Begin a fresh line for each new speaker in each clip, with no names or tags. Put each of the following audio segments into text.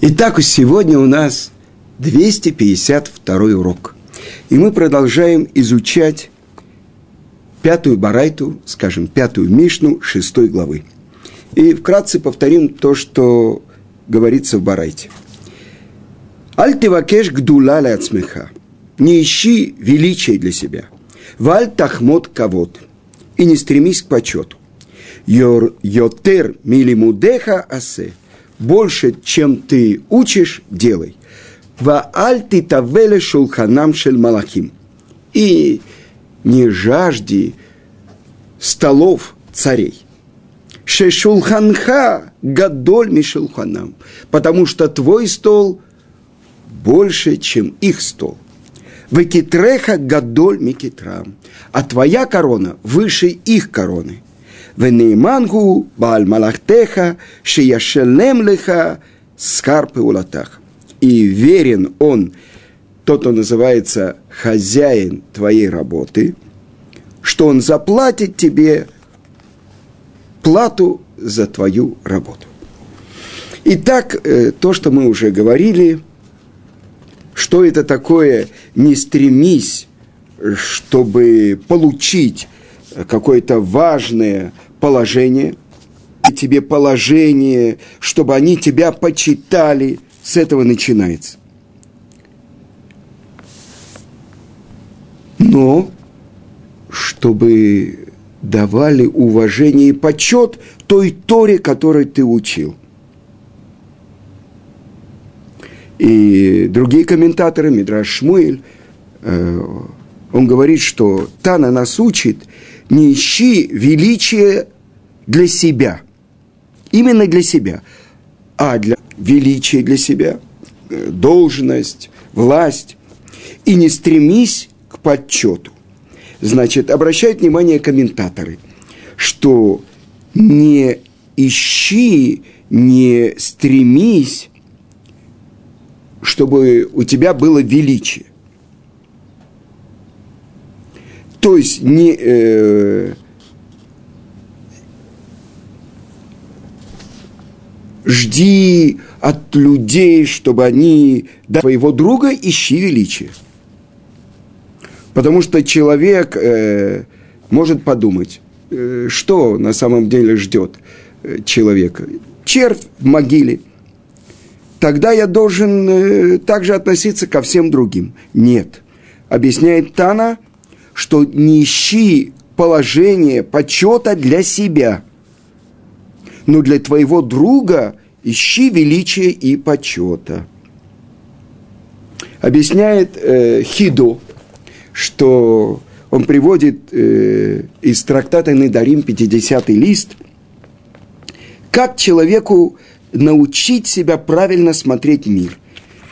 Итак, сегодня у нас 252 урок. И мы продолжаем изучать пятую барайту, скажем, пятую Мишну шестой главы. И вкратце повторим то, что говорится в барайте. Аль тивакеш гдула ляцмеха. Не ищи величия для себя. Валь тахмот кавод. И не стремись к почету. Йор йотер милимудеха асе – больше, чем ты учишь, делай. Ва альти тавеле шулханам шель малахим. И не жажди столов царей. Шешулханха гадоль мишулханам. Потому что твой стол больше, чем их стол. Векитреха гадоль микитрам. А твоя корона выше их короны – Венеймангу Бааль Малахтеха Шияшелем Леха Скарпы Улатах. И верен он, тот, кто называется хозяин твоей работы, что он заплатит тебе плату за твою работу. Итак, э, то, что мы уже говорили, что это такое, не стремись, чтобы получить какое-то важное положение, и тебе положение, чтобы они тебя почитали, с этого начинается. Но чтобы давали уважение и почет той Торе, которой ты учил. И другие комментаторы, Мидраш Шмуэль, э, он говорит, что Тана нас учит – не ищи величия для себя. Именно для себя. А для величия для себя, э, должность, власть. И не стремись к подсчету. Значит, обращают внимание комментаторы, что не ищи, не стремись, чтобы у тебя было величие. То есть не, э, жди от людей, чтобы они да, твоего друга ищи величие. Потому что человек э, может подумать, э, что на самом деле ждет э, человека. Червь в могиле. Тогда я должен э, также относиться ко всем другим. Нет. Объясняет Тана, что не ищи положение почета для себя, но для твоего друга ищи величия и почета. Объясняет э, Хидо, что он приводит э, из трактата Недарим 50 лист, как человеку научить себя правильно смотреть мир.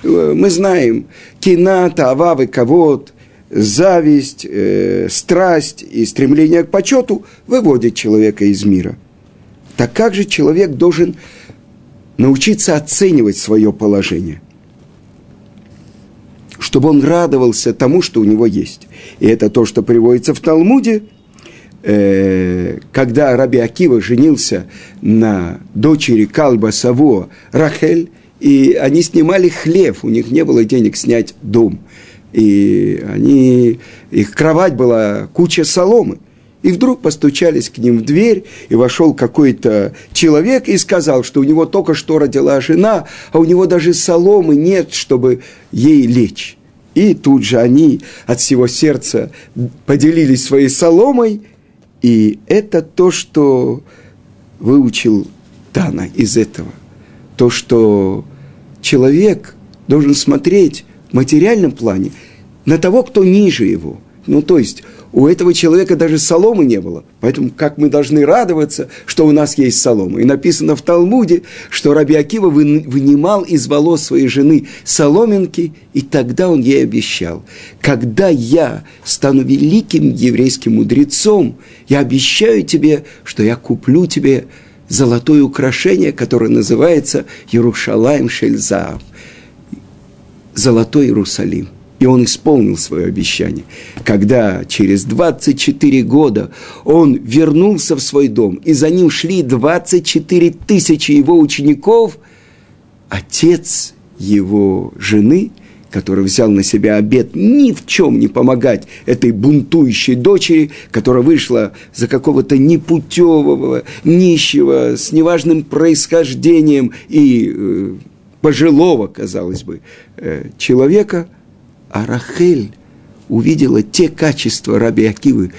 Э, мы знаем, кината, ававы, кого-то, зависть, э, страсть и стремление к почету выводит человека из мира. Так как же человек должен научиться оценивать свое положение? Чтобы он радовался тому, что у него есть. И это то, что приводится в Талмуде, э, когда Раби Акива женился на дочери Калба Саво Рахель, и они снимали хлев, у них не было денег снять дом – и они, их кровать была куча соломы. И вдруг постучались к ним в дверь, и вошел какой-то человек и сказал, что у него только что родила жена, а у него даже соломы нет, чтобы ей лечь. И тут же они от всего сердца поделились своей соломой, и это то, что выучил Тана из этого. То, что человек должен смотреть материальном плане на того, кто ниже его. Ну, то есть, у этого человека даже соломы не было. Поэтому как мы должны радоваться, что у нас есть солома. И написано в Талмуде, что Раби Акива вынимал из волос своей жены соломинки, и тогда он ей обещал, когда я стану великим еврейским мудрецом, я обещаю тебе, что я куплю тебе золотое украшение, которое называется Ярушалаем Шельзаав. Золотой Иерусалим. И он исполнил свое обещание. Когда через 24 года он вернулся в свой дом, и за ним шли 24 тысячи его учеников, отец его жены, который взял на себя обет ни в чем не помогать этой бунтующей дочери, которая вышла за какого-то непутевого, нищего, с неважным происхождением и э, пожилого, казалось бы, э, человека, а Рахель увидела те качества раби Акивы,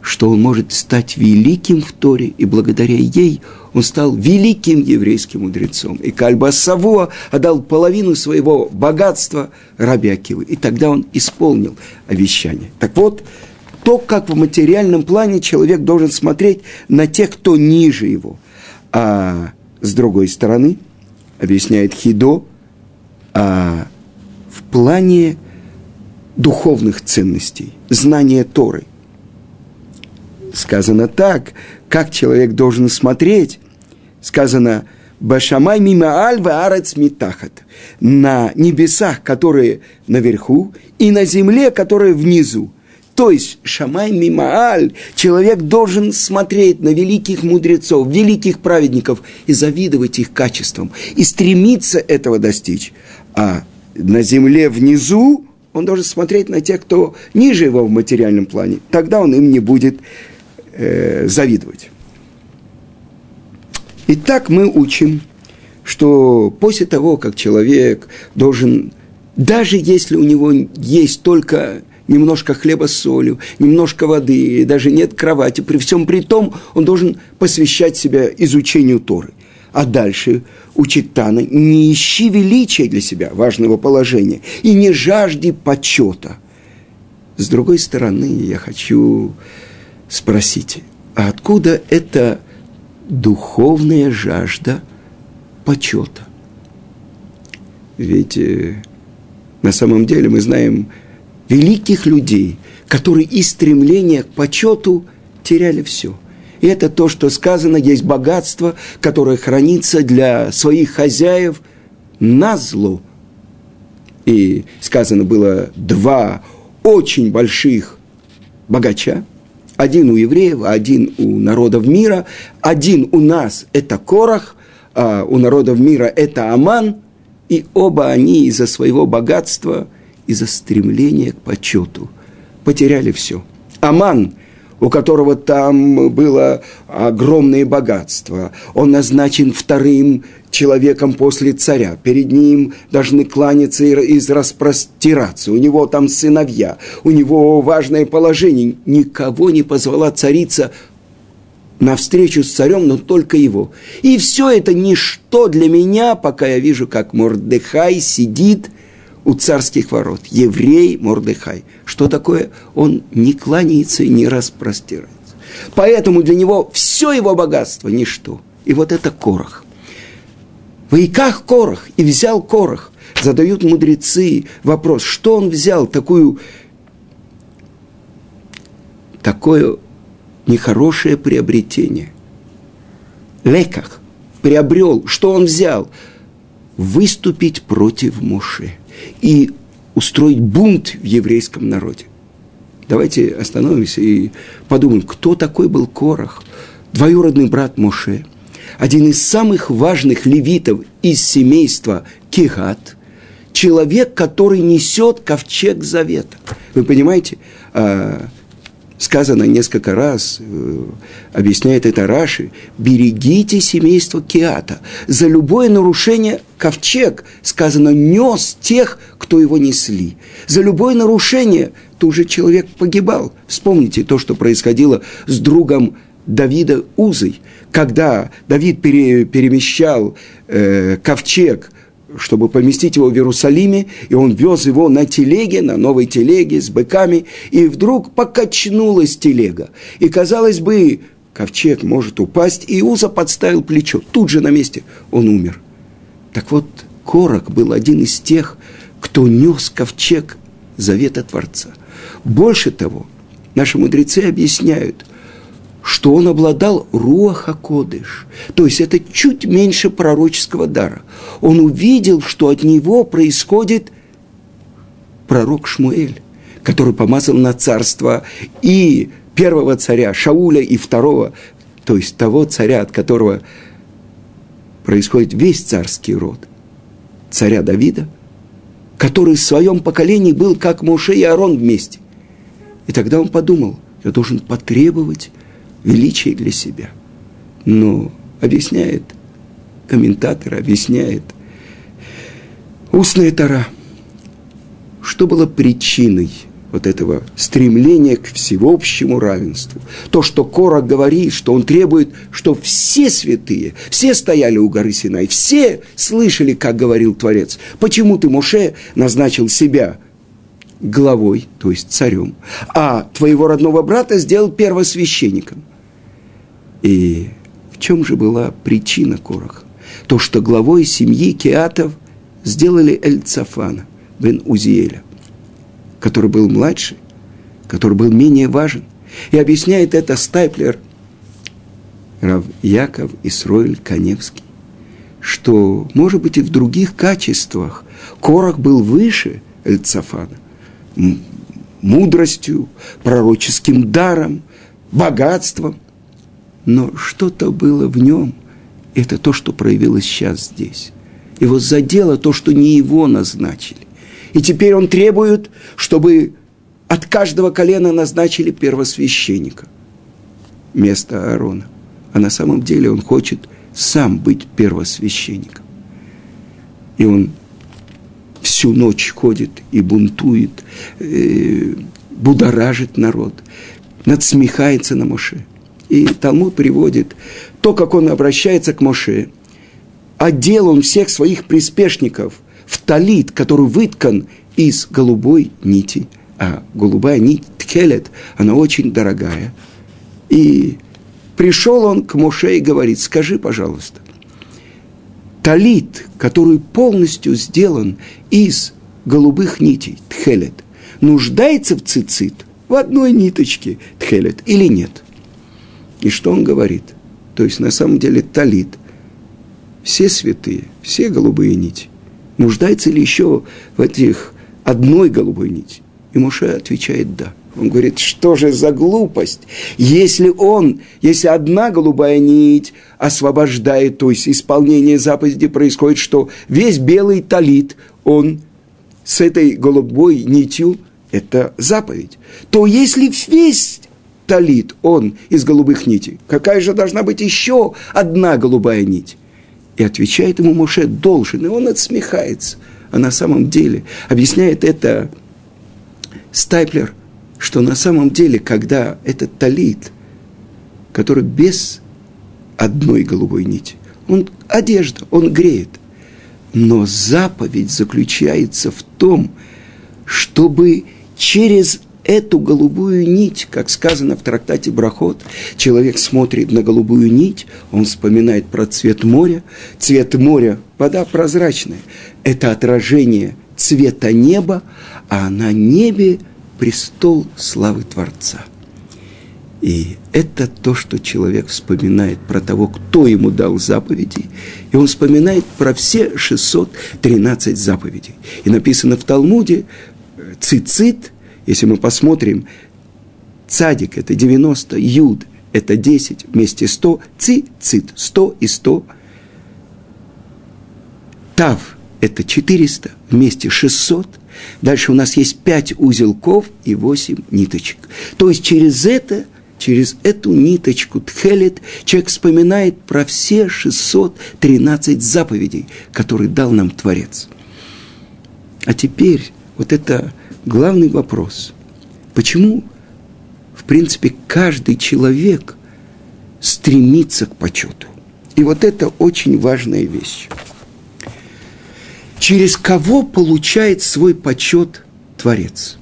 что он может стать великим в Торе, и благодаря ей он стал великим еврейским мудрецом. И Кальба Савуа отдал половину своего богатства Раби Акивы. И тогда он исполнил обещание. Так вот, то, как в материальном плане человек должен смотреть на тех, кто ниже его. А с другой стороны, объясняет Хидо, а в плане духовных ценностей, знания Торы. Сказано так, как человек должен смотреть, сказано «Башамай мимо альва арец митахат» на небесах, которые наверху, и на земле, которые внизу. То есть Шамай Мимааль, человек должен смотреть на великих мудрецов, великих праведников и завидовать их качествам, и стремиться этого достичь. А на земле внизу он должен смотреть на тех, кто ниже его в материальном плане. Тогда он им не будет э, завидовать. Итак, мы учим, что после того, как человек должен, даже если у него есть только немножко хлеба с солью, немножко воды, даже нет кровати, при всем при том он должен посвящать себя изучению Торы. А дальше учит Тана, не ищи величия для себя, важного положения, и не жажди почета. С другой стороны, я хочу спросить, а откуда эта духовная жажда почета? Ведь э, на самом деле мы знаем великих людей, которые из стремления к почету теряли все – и это то, что сказано, есть богатство, которое хранится для своих хозяев на зло. И сказано было два очень больших богача, один у евреев, один у народов мира, один у нас – это Корах, а у народов мира – это Аман, и оба они из-за своего богатства, из-за стремления к почету потеряли все. Аман у которого там было огромное богатство. Он назначен вторым человеком после царя. Перед ним должны кланяться и распростираться. У него там сыновья, у него важное положение. Никого не позвала царица на встречу с царем, но только его. И все это ничто для меня, пока я вижу, как Мордыхай сидит – у царских ворот. Еврей Мордыхай. Что такое? Он не кланяется и не распростирается. Поэтому для него все его богатство – ничто. И вот это Корах. В Иках Корах, и взял Корах. Задают мудрецы вопрос, что он взял такую, такое нехорошее приобретение. Леках приобрел, что он взял? Выступить против Муше и устроить бунт в еврейском народе. Давайте остановимся и подумаем, кто такой был Корах, двоюродный брат Моше, один из самых важных левитов из семейства Кихат, человек, который несет ковчег завета. Вы понимаете, а, сказано несколько раз, э, объясняет это Раши, берегите семейство Киата. За любое нарушение ковчег, сказано, нес тех, кто его несли. За любое нарушение тут же человек погибал. Вспомните то, что происходило с другом Давида Узой, когда Давид пере, перемещал э, ковчег – чтобы поместить его в Иерусалиме, и он вез его на телеге, на новой телеге с быками, и вдруг покачнулась телега. И, казалось бы, ковчег может упасть, и Иуза подставил плечо. Тут же на месте он умер. Так вот, Корок был один из тех, кто нес ковчег завета Творца. Больше того, наши мудрецы объясняют, что он обладал руаха кодыш, то есть это чуть меньше пророческого дара. Он увидел, что от него происходит пророк Шмуэль, который помазал на царство и первого царя Шауля, и второго, то есть того царя, от которого происходит весь царский род царя Давида, который в своем поколении был как Моше и Аарон вместе. И тогда он подумал, я должен потребовать величия для себя. Но объясняет комментатор, объясняет устная тара, что было причиной – вот этого стремления к всеобщему равенству. То, что Кора говорит, что он требует, что все святые, все стояли у горы Синай, все слышали, как говорил Творец. Почему ты, Моше, назначил себя главой, то есть царем, а твоего родного брата сделал первосвященником? И в чем же была причина Короха? То, что главой семьи Кеатов сделали Эльцафана, бен Узиэля который был младше, который был менее важен. И объясняет это Стайплер, Рав Яков Исроиль Каневский, что, может быть, и в других качествах Корах был выше Эльцафана, мудростью, пророческим даром, богатством, но что-то было в нем, это то, что проявилось сейчас здесь. Его задело то, что не его назначили. И теперь он требует, чтобы от каждого колена назначили первосвященника вместо Аарона. А на самом деле он хочет сам быть первосвященником. И он всю ночь ходит и бунтует, э, будоражит народ, надсмехается на Моше. И Талмуд приводит то, как он обращается к Моше. Одел он всех своих приспешников – в талит, который выткан из голубой нити. А голубая нить ткелет, она очень дорогая. И пришел он к Моше и говорит, скажи, пожалуйста, талит, который полностью сделан из голубых нитей, тхелет, нуждается в цицит, в одной ниточке тхелет или нет? И что он говорит? То есть, на самом деле, талит, все святые, все голубые нити, нуждается ли еще в этих одной голубой нити? И Моше отвечает «да». Он говорит, что же за глупость? Если он, если одна голубая нить освобождает, то есть исполнение заповеди происходит, что весь белый талит, он с этой голубой нитью, это заповедь. То если весь талит, он из голубых нитей, какая же должна быть еще одна голубая нить? И отвечает ему Моше должен, и он отсмехается. А на самом деле объясняет это Стайплер, что на самом деле, когда этот талит, который без одной голубой нити, он одежда, он греет. Но заповедь заключается в том, чтобы через эту голубую нить, как сказано в трактате Брахот, человек смотрит на голубую нить, он вспоминает про цвет моря. Цвет моря, вода прозрачная, это отражение цвета неба, а на небе престол славы Творца. И это то, что человек вспоминает про того, кто ему дал заповеди. И он вспоминает про все 613 заповедей. И написано в Талмуде, цицит – если мы посмотрим, цадик – это 90, юд – это 10, вместе 100, ци – цит, 100 и 100. Тав – это 400, вместе 600. Дальше у нас есть 5 узелков и 8 ниточек. То есть через это через эту ниточку тхелет человек вспоминает про все 613 заповедей, которые дал нам Творец. А теперь вот это главный вопрос. Почему, в принципе, каждый человек стремится к почету? И вот это очень важная вещь. Через кого получает свой почет Творец?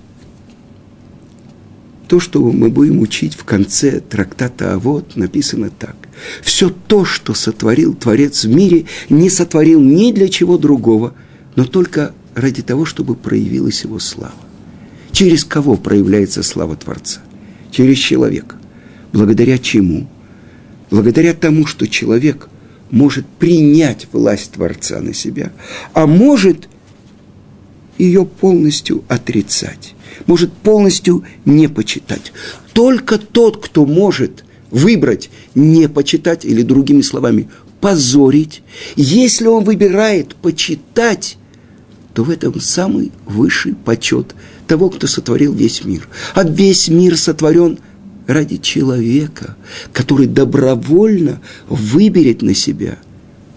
То, что мы будем учить в конце трактата «А вот» написано так. Все то, что сотворил Творец в мире, не сотворил ни для чего другого, но только ради того, чтобы проявилась его слава. Через кого проявляется слава Творца? Через человека. Благодаря чему? Благодаря тому, что человек может принять власть Творца на себя, а может ее полностью отрицать, может полностью не почитать. Только тот, кто может выбрать не почитать, или другими словами, позорить, если он выбирает почитать, то в этом самый высший почет того, кто сотворил весь мир. А весь мир сотворен ради человека, который добровольно выберет на себя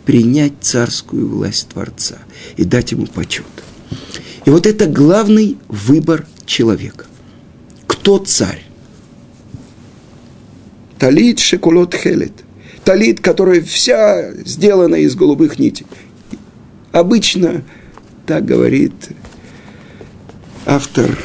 принять царскую власть Творца и дать ему почет. И вот это главный выбор человека. Кто царь? Талит шекулот хелет. Талит, которая вся сделана из голубых нитей. Обычно так говорит автор.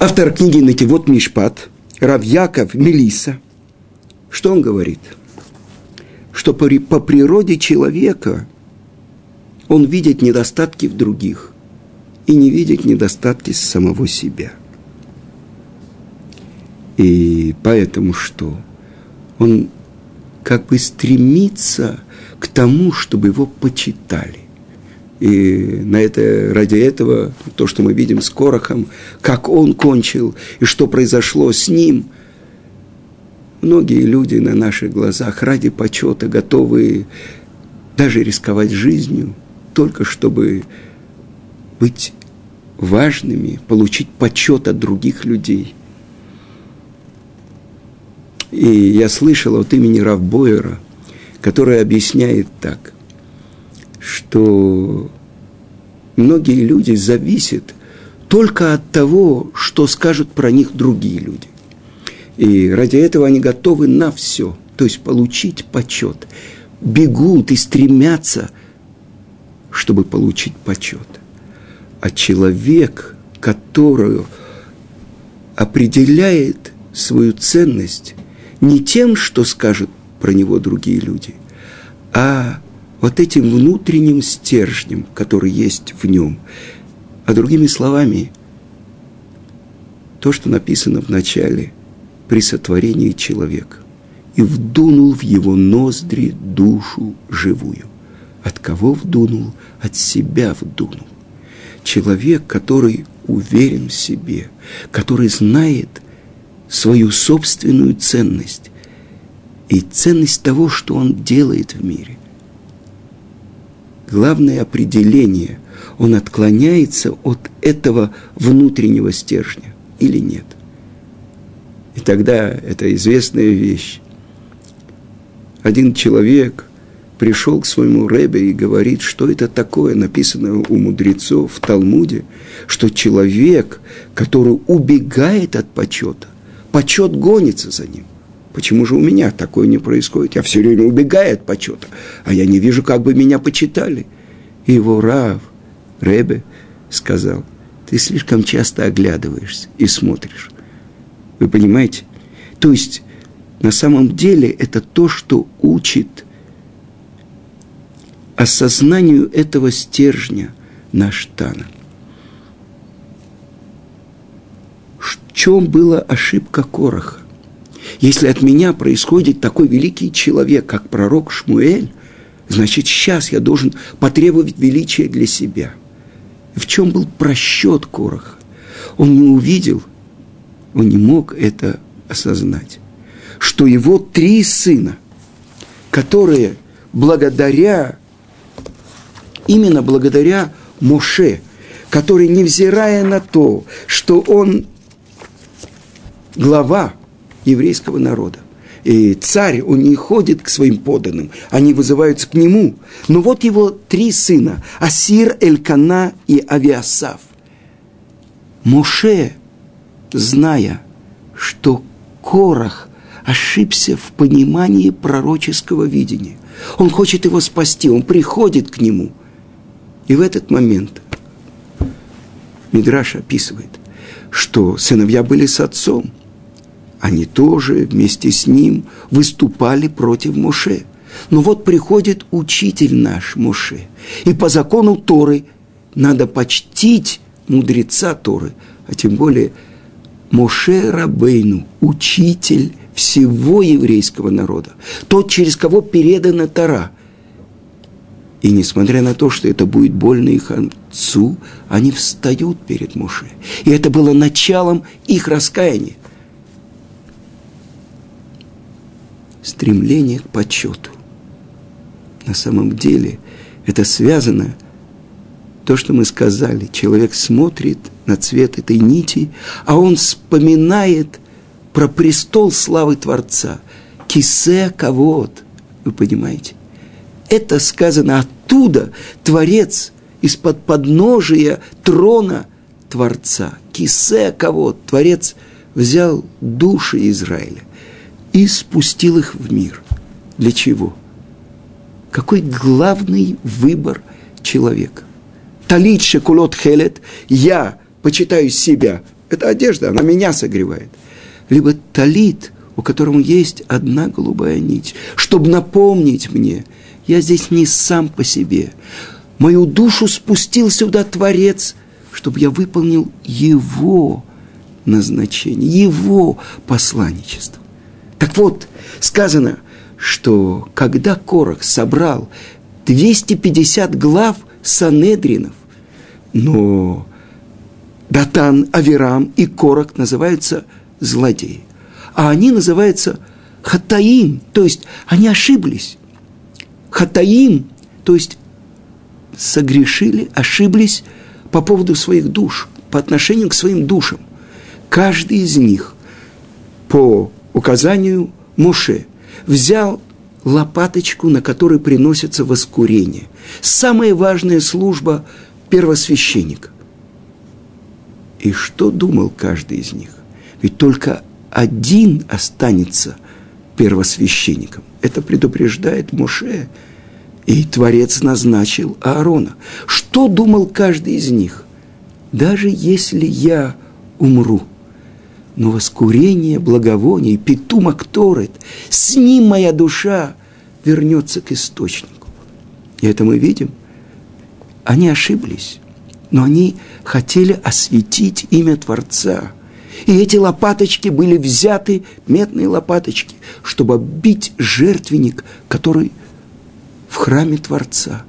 Автор книги «Нативот Мишпат» Равьяков Мелиса, что он говорит? Что по, по природе человека он видит недостатки в других и не видит недостатки самого себя. И поэтому что? Он как бы стремится к тому, чтобы его почитали. И на это, ради этого, то, что мы видим с Корохом, как он кончил и что произошло с ним, многие люди на наших глазах ради почета готовы даже рисковать жизнью, только чтобы быть важными, получить почет от других людей. И я слышал от имени Равбойера, который объясняет так – что многие люди зависят только от того, что скажут про них другие люди. И ради этого они готовы на все, то есть получить почет. Бегут и стремятся, чтобы получить почет. А человек, который определяет свою ценность не тем, что скажут про него другие люди, а вот этим внутренним стержнем, который есть в нем. А другими словами, то, что написано в начале при сотворении человека, и вдунул в его ноздри душу живую. От кого вдунул? От себя вдунул. Человек, который уверен в себе, который знает свою собственную ценность и ценность того, что он делает в мире главное определение, он отклоняется от этого внутреннего стержня или нет. И тогда это известная вещь. Один человек пришел к своему Ребе и говорит, что это такое, написано у мудрецов в Талмуде, что человек, который убегает от почета, почет гонится за ним – Почему же у меня такое не происходит? Я все время убегаю от почета, а я не вижу, как бы меня почитали. И его Рав, Ребе, сказал, ты слишком часто оглядываешься и смотришь. Вы понимаете? То есть, на самом деле, это то, что учит осознанию этого стержня наш Тана. В чем была ошибка Короха? Если от меня происходит такой великий человек, как пророк Шмуэль, значит, сейчас я должен потребовать величия для себя. В чем был просчет Короха? Он не увидел, он не мог это осознать, что его три сына, которые благодаря, именно благодаря Моше, который, невзирая на то, что он глава еврейского народа. И царь, он не ходит к своим поданным, они вызываются к нему. Но вот его три сына, Асир, Элькана и Авиасав. Моше, зная, что Корах ошибся в понимании пророческого видения, он хочет его спасти, он приходит к нему. И в этот момент Мидраш описывает, что сыновья были с отцом – они тоже вместе с ним выступали против Моше. Но вот приходит учитель наш Моше, и по закону Торы надо почтить мудреца Торы, а тем более Моше Рабейну, учитель всего еврейского народа, тот, через кого передана Тора. И несмотря на то, что это будет больно их отцу, они встают перед Моше. И это было началом их раскаяния. Стремление к почету. На самом деле это связано то, что мы сказали. Человек смотрит на цвет этой нити, а он вспоминает про престол славы Творца. Кисе кавод. Вы понимаете? Это сказано оттуда. Творец из-под подножия трона Творца. Кисе кавод. Творец взял души Израиля и спустил их в мир. Для чего? Какой главный выбор человека? Талит шекулот хелет, я почитаю себя. Это одежда, она меня согревает. Либо талит, у которого есть одна голубая нить, чтобы напомнить мне, я здесь не сам по себе. Мою душу спустил сюда Творец, чтобы я выполнил Его назначение, Его посланничество. Так вот, сказано, что когда Корах собрал 250 глав Санедринов, но Датан, Авирам и Корах называются злодеи. А они называются Хатаим, то есть они ошиблись. Хатаим, то есть согрешили, ошиблись по поводу своих душ, по отношению к своим душам. Каждый из них по указанию Муше взял лопаточку, на которой приносится воскурение. Самая важная служба первосвященника. И что думал каждый из них? Ведь только один останется первосвященником. Это предупреждает Моше. И Творец назначил Аарона. Что думал каждый из них? Даже если я умру, но воскурение благовоний, питум акторет, с ним моя душа вернется к источнику. И это мы видим. Они ошиблись но они хотели осветить имя Творца. И эти лопаточки были взяты, медные лопаточки, чтобы бить жертвенник, который в храме Творца.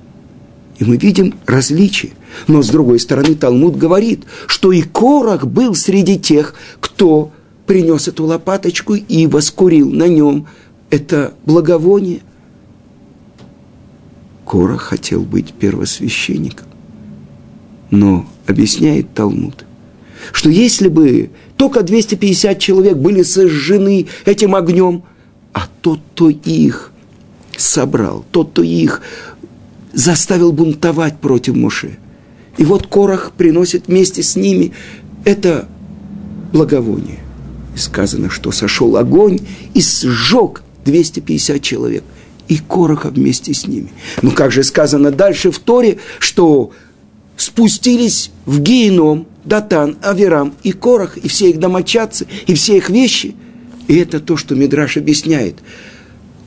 И мы видим различия. Но с другой стороны, Талмуд говорит, что и Корах был среди тех, кто принес эту лопаточку и воскурил на нем это благовоние. Корах хотел быть первосвященником. Но объясняет Талмуд, что если бы только 250 человек были сожжены этим огнем, а тот, кто их собрал, тот, кто их заставил бунтовать против Моше. И вот Корах приносит вместе с ними это благовоние. И сказано, что сошел огонь и сжег 250 человек. И Короха вместе с ними. Но как же сказано дальше в Торе, что спустились в геном Датан, Аверам и Корах, и все их домочадцы, и все их вещи. И это то, что Мидраш объясняет.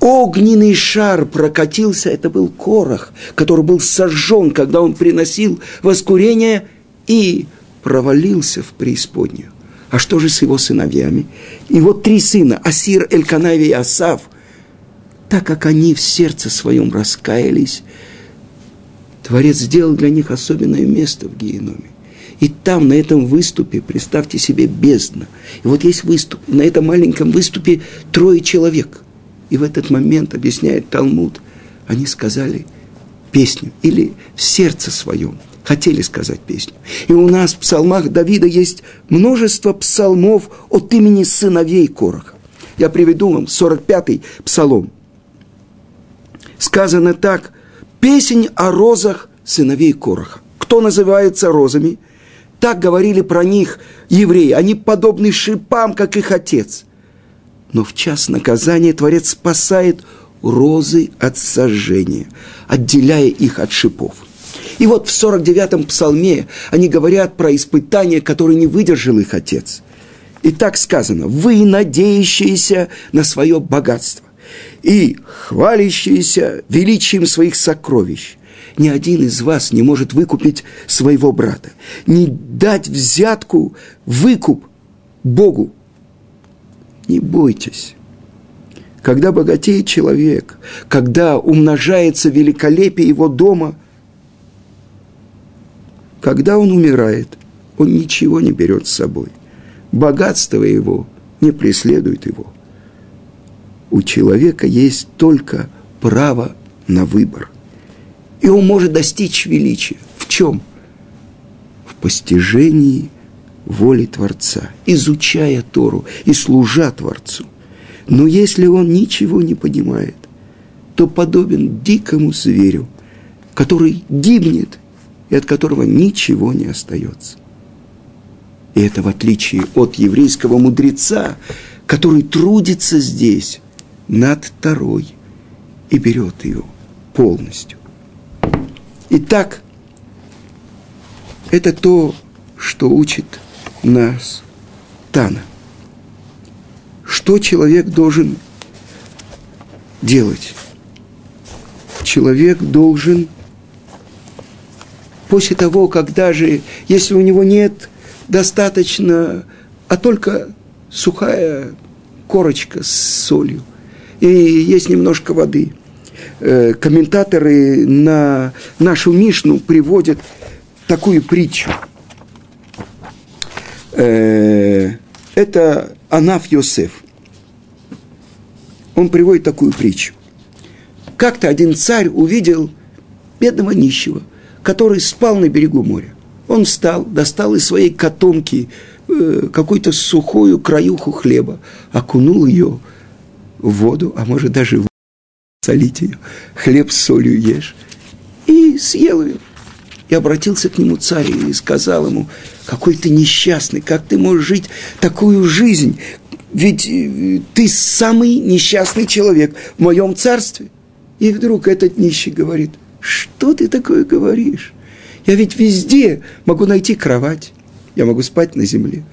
Огненный шар прокатился, это был Корах, который был сожжен, когда он приносил воскурение и провалился в преисподнюю. А что же с его сыновьями? Вот три сына, Асир, Эльканави и Асав, так как они в сердце своем раскаялись – Творец сделал для них особенное место в геноме. И там, на этом выступе, представьте себе бездна. И вот есть выступ. И на этом маленьком выступе трое человек. И в этот момент, объясняет Талмуд, они сказали песню или в сердце своем хотели сказать песню. И у нас в псалмах Давида есть множество псалмов от имени сыновей Короха. Я приведу вам 45-й псалом. Сказано так – Песень о розах сыновей Короха. Кто называется розами? Так говорили про них евреи. Они подобны шипам, как их отец. Но в час наказания Творец спасает розы от сожжения, отделяя их от шипов. И вот в 49-м псалме они говорят про испытания, которые не выдержал их отец. И так сказано, вы надеющиеся на свое богатство и хвалящиеся величием своих сокровищ. ни один из вас не может выкупить своего брата, не дать взятку, выкуп Богу. Не бойтесь. Когда богатеет человек, когда умножается великолепие его дома, когда он умирает, он ничего не берет с собой. Богатство его не преследует его. У человека есть только право на выбор. И он может достичь величия. В чем? В постижении воли Творца, изучая Тору и служа Творцу. Но если он ничего не понимает, то подобен дикому зверю, который гибнет и от которого ничего не остается. И это в отличие от еврейского мудреца, который трудится здесь над второй и берет ее полностью. Итак, это то, что учит нас Тана. Что человек должен делать? Человек должен после того, когда же, если у него нет достаточно, а только сухая корочка с солью, и есть немножко воды. Э, комментаторы на нашу Мишну приводят такую притчу. Э, это Анаф Йосеф. Он приводит такую притчу. Как-то один царь увидел бедного нищего, который спал на берегу моря. Он встал, достал из своей котомки э, какую-то сухую краюху хлеба, окунул ее воду, а может даже солить ее, хлеб с солью ешь, и съел ее. И обратился к нему царь и сказал ему, какой ты несчастный, как ты можешь жить такую жизнь, ведь э, ты самый несчастный человек в моем царстве. И вдруг этот нищий говорит, что ты такое говоришь? Я ведь везде могу найти кровать, я могу спать на земле.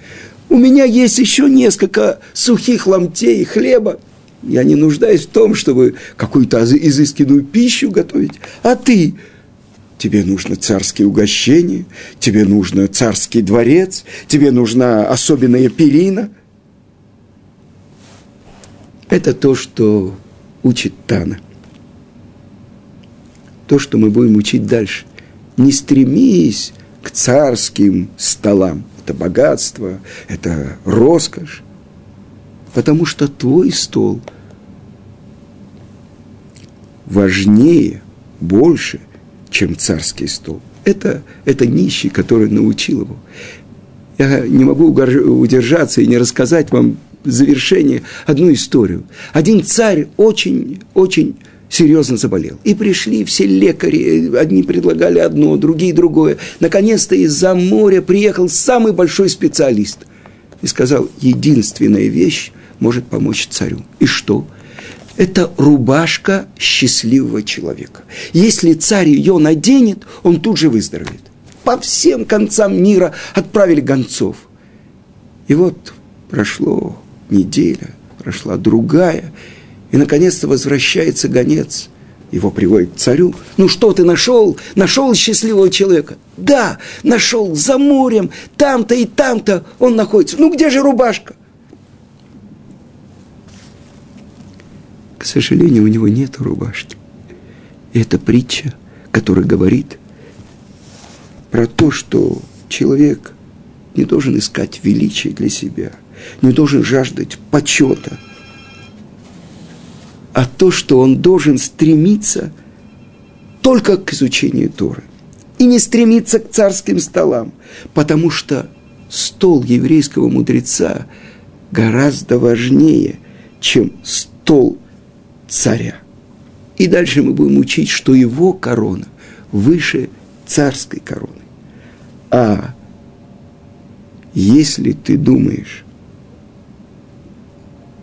У меня есть еще несколько сухих ломтей хлеба. Я не нуждаюсь в том, чтобы какую-то изысканную пищу готовить. А ты, тебе нужно царские угощения, тебе нужно царский дворец, тебе нужна особенная перина. Это то, что учит Тана. То, что мы будем учить дальше не стремись к царским столам. Это богатство, это роскошь. Потому что твой стол важнее, больше, чем царский стол. Это, это нищий, который научил его. Я не могу удержаться и не рассказать вам завершение одну историю. Один царь очень, очень серьезно заболел. И пришли все лекари, одни предлагали одно, другие другое. Наконец-то из-за моря приехал самый большой специалист и сказал, единственная вещь может помочь царю. И что? Это рубашка счастливого человека. Если царь ее наденет, он тут же выздоровеет. По всем концам мира отправили гонцов. И вот прошло неделя, прошла другая – и, наконец-то, возвращается гонец. Его приводит к царю. Ну что ты нашел? Нашел счастливого человека? Да, нашел за морем, там-то и там-то он находится. Ну где же рубашка? К сожалению, у него нет рубашки. И это притча, которая говорит про то, что человек не должен искать величия для себя, не должен жаждать почета – а то, что он должен стремиться только к изучению Торы. И не стремиться к царским столам, потому что стол еврейского мудреца гораздо важнее, чем стол царя. И дальше мы будем учить, что его корона выше царской короны. А если ты думаешь,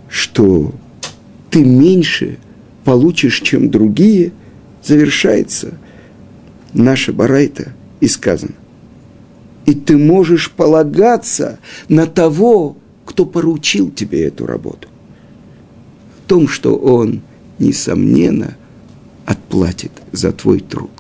что ты меньше получишь, чем другие, завершается наша барайта и сказано. И ты можешь полагаться на того, кто поручил тебе эту работу. В том, что он, несомненно, отплатит за твой труд.